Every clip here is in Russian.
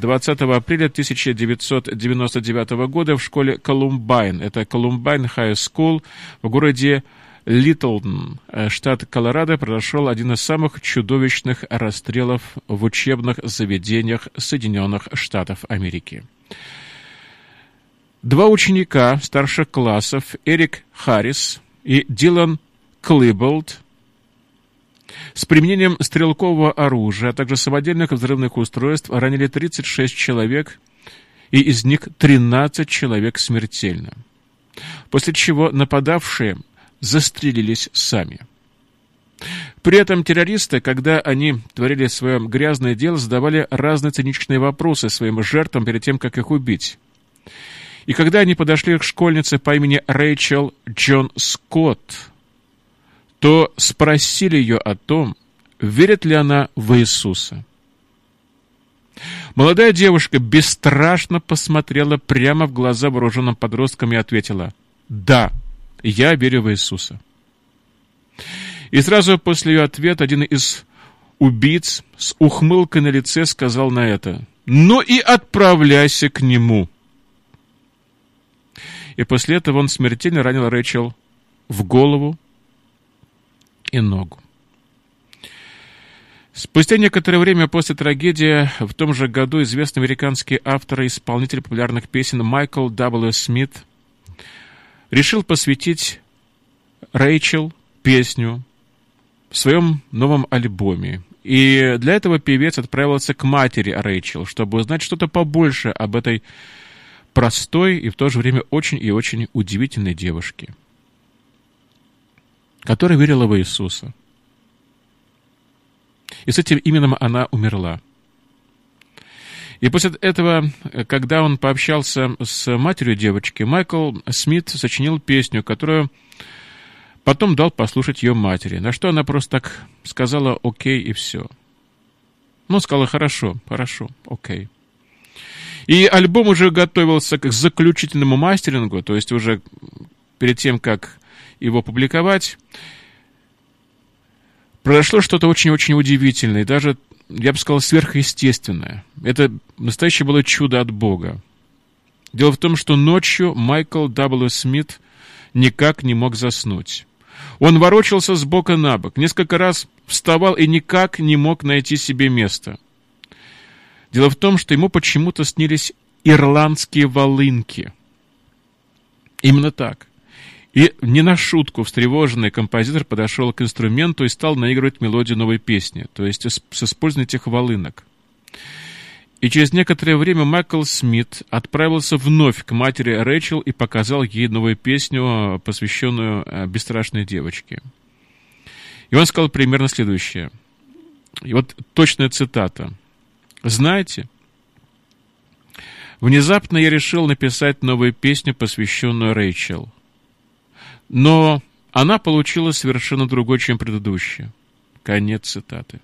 20 апреля 1999 года в школе Колумбайн. Это Колумбайн High School в городе Литлтон, э, штат Колорадо, произошел один из самых чудовищных расстрелов в учебных заведениях Соединенных Штатов Америки. Два ученика старших классов, Эрик Харрис и Дилан Клиболд, с применением стрелкового оружия, а также самодельных взрывных устройств ранили 36 человек, и из них 13 человек смертельно. После чего нападавшие застрелились сами. При этом террористы, когда они творили свое грязное дело, задавали разные циничные вопросы своим жертвам перед тем, как их убить. И когда они подошли к школьнице по имени Рэйчел Джон Скотт, то спросили ее о том, верит ли она в Иисуса. Молодая девушка бесстрашно посмотрела прямо в глаза вооруженным подросткам и ответила «Да, я верю в Иисуса». И сразу после ее ответа один из убийц с ухмылкой на лице сказал на это «Ну и отправляйся к нему». И после этого он смертельно ранил Рэчел в голову и ногу. Спустя некоторое время после трагедии в том же году известный американский автор и исполнитель популярных песен Майкл W. Смит решил посвятить Рэйчел песню в своем новом альбоме. И для этого певец отправился к матери Рэйчел, чтобы узнать что-то побольше об этой простой и в то же время очень и очень удивительной девушке, которая верила в Иисуса. И с этим именем она умерла. И после этого, когда он пообщался с матерью девочки, Майкл Смит сочинил песню, которую потом дал послушать ее матери, на что она просто так сказала «окей» и все. Ну, сказала «хорошо, хорошо, окей». И альбом уже готовился к заключительному мастерингу, то есть уже перед тем, как его публиковать, произошло что-то очень-очень удивительное, даже, я бы сказал, сверхъестественное. Это настоящее было чудо от Бога. Дело в том, что ночью Майкл W. Смит никак не мог заснуть. Он ворочался с бока на бок, несколько раз вставал и никак не мог найти себе места. Дело в том, что ему почему-то снились ирландские волынки. Именно так. И не на шутку встревоженный композитор подошел к инструменту и стал наигрывать мелодию новой песни, то есть с использованием этих волынок. И через некоторое время Майкл Смит отправился вновь к матери Рэчел и показал ей новую песню, посвященную э, бесстрашной девочке. И он сказал примерно следующее. И вот точная цитата. «Знаете, внезапно я решил написать новую песню, посвященную Рэйчел – но она получила совершенно другой, чем предыдущая. Конец цитаты.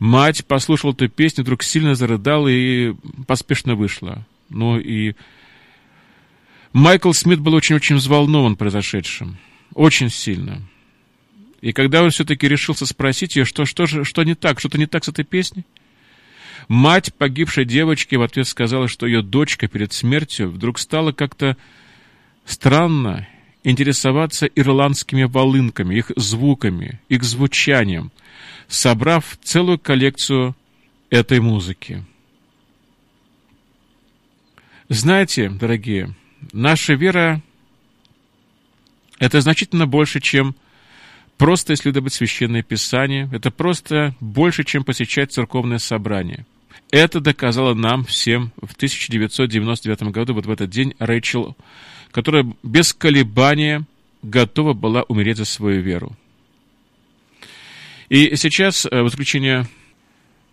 Мать послушала эту песню, вдруг сильно зарыдала и поспешно вышла. Ну и Майкл Смит был очень-очень взволнован произошедшим. Очень сильно. И когда он все-таки решился спросить ее, что, что, же, что не так, что-то не так с этой песней, мать погибшей девочки в ответ сказала, что ее дочка перед смертью вдруг стала как-то странно интересоваться ирландскими волынками, их звуками, их звучанием, собрав целую коллекцию этой музыки. Знаете, дорогие, наша вера – это значительно больше, чем просто исследовать Священное Писание, это просто больше, чем посещать церковное собрание. Это доказала нам всем в 1999 году, вот в этот день, Рэйчел которая без колебания готова была умереть за свою веру. И сейчас, э, в заключение,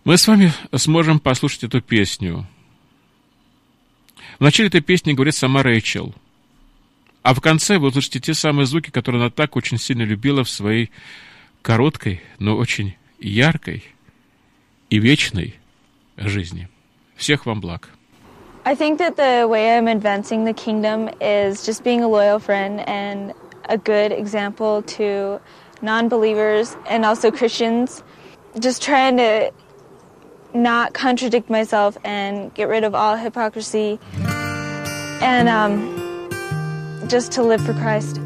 мы с вами сможем послушать эту песню. В начале этой песни говорит сама Рэйчел, а в конце вы услышите те самые звуки, которые она так очень сильно любила в своей короткой, но очень яркой и вечной жизни. Всех вам благ! I think that the way I'm advancing the kingdom is just being a loyal friend and a good example to non believers and also Christians. Just trying to not contradict myself and get rid of all hypocrisy and um, just to live for Christ.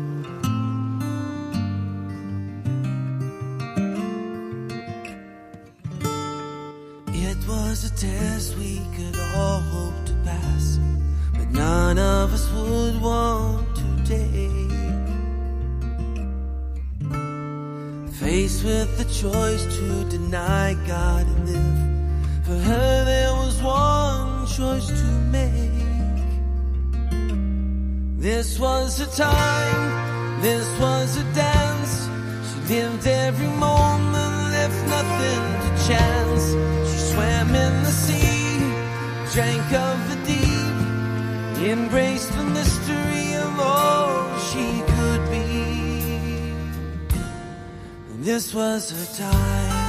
mistake. Faced with the choice to deny God and live, for her there was one choice to make. This was her time, this was her dance. She lived every moment, left nothing to chance. She swam in the sea, drank of This was a time.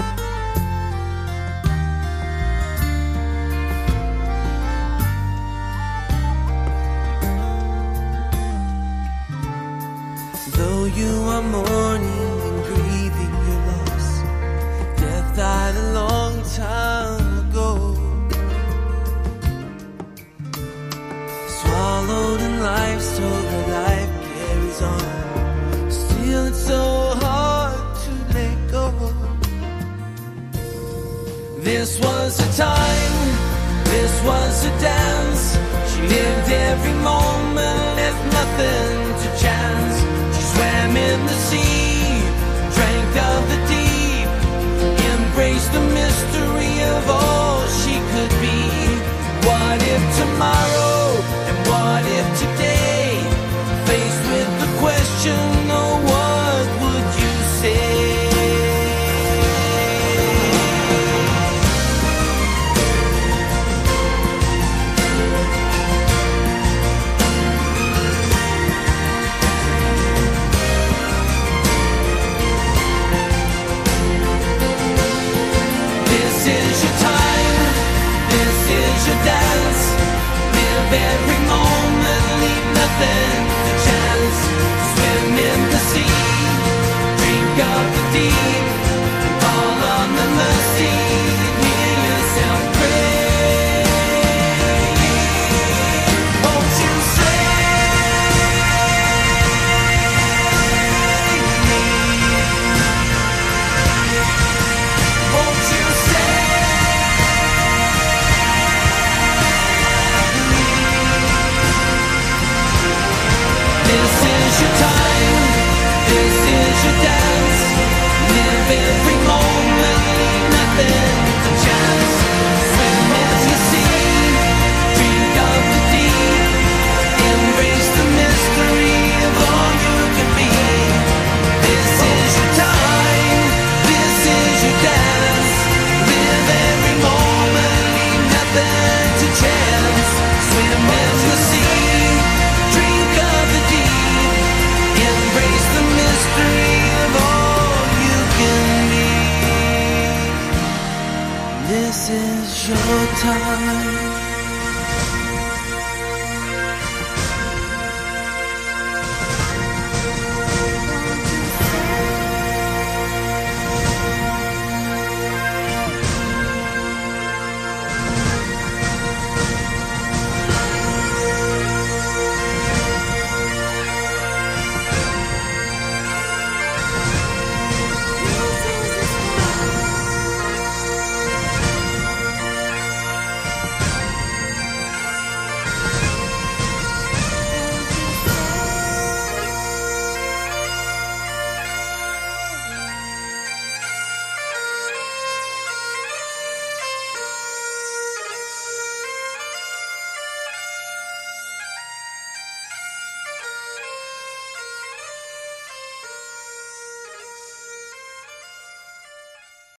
This was a time, this was a dance. She lived every moment, left nothing to chance. She swam in the sea, drank of the deep, embraced the mystery of all she could be. What if tomorrow, and what if today?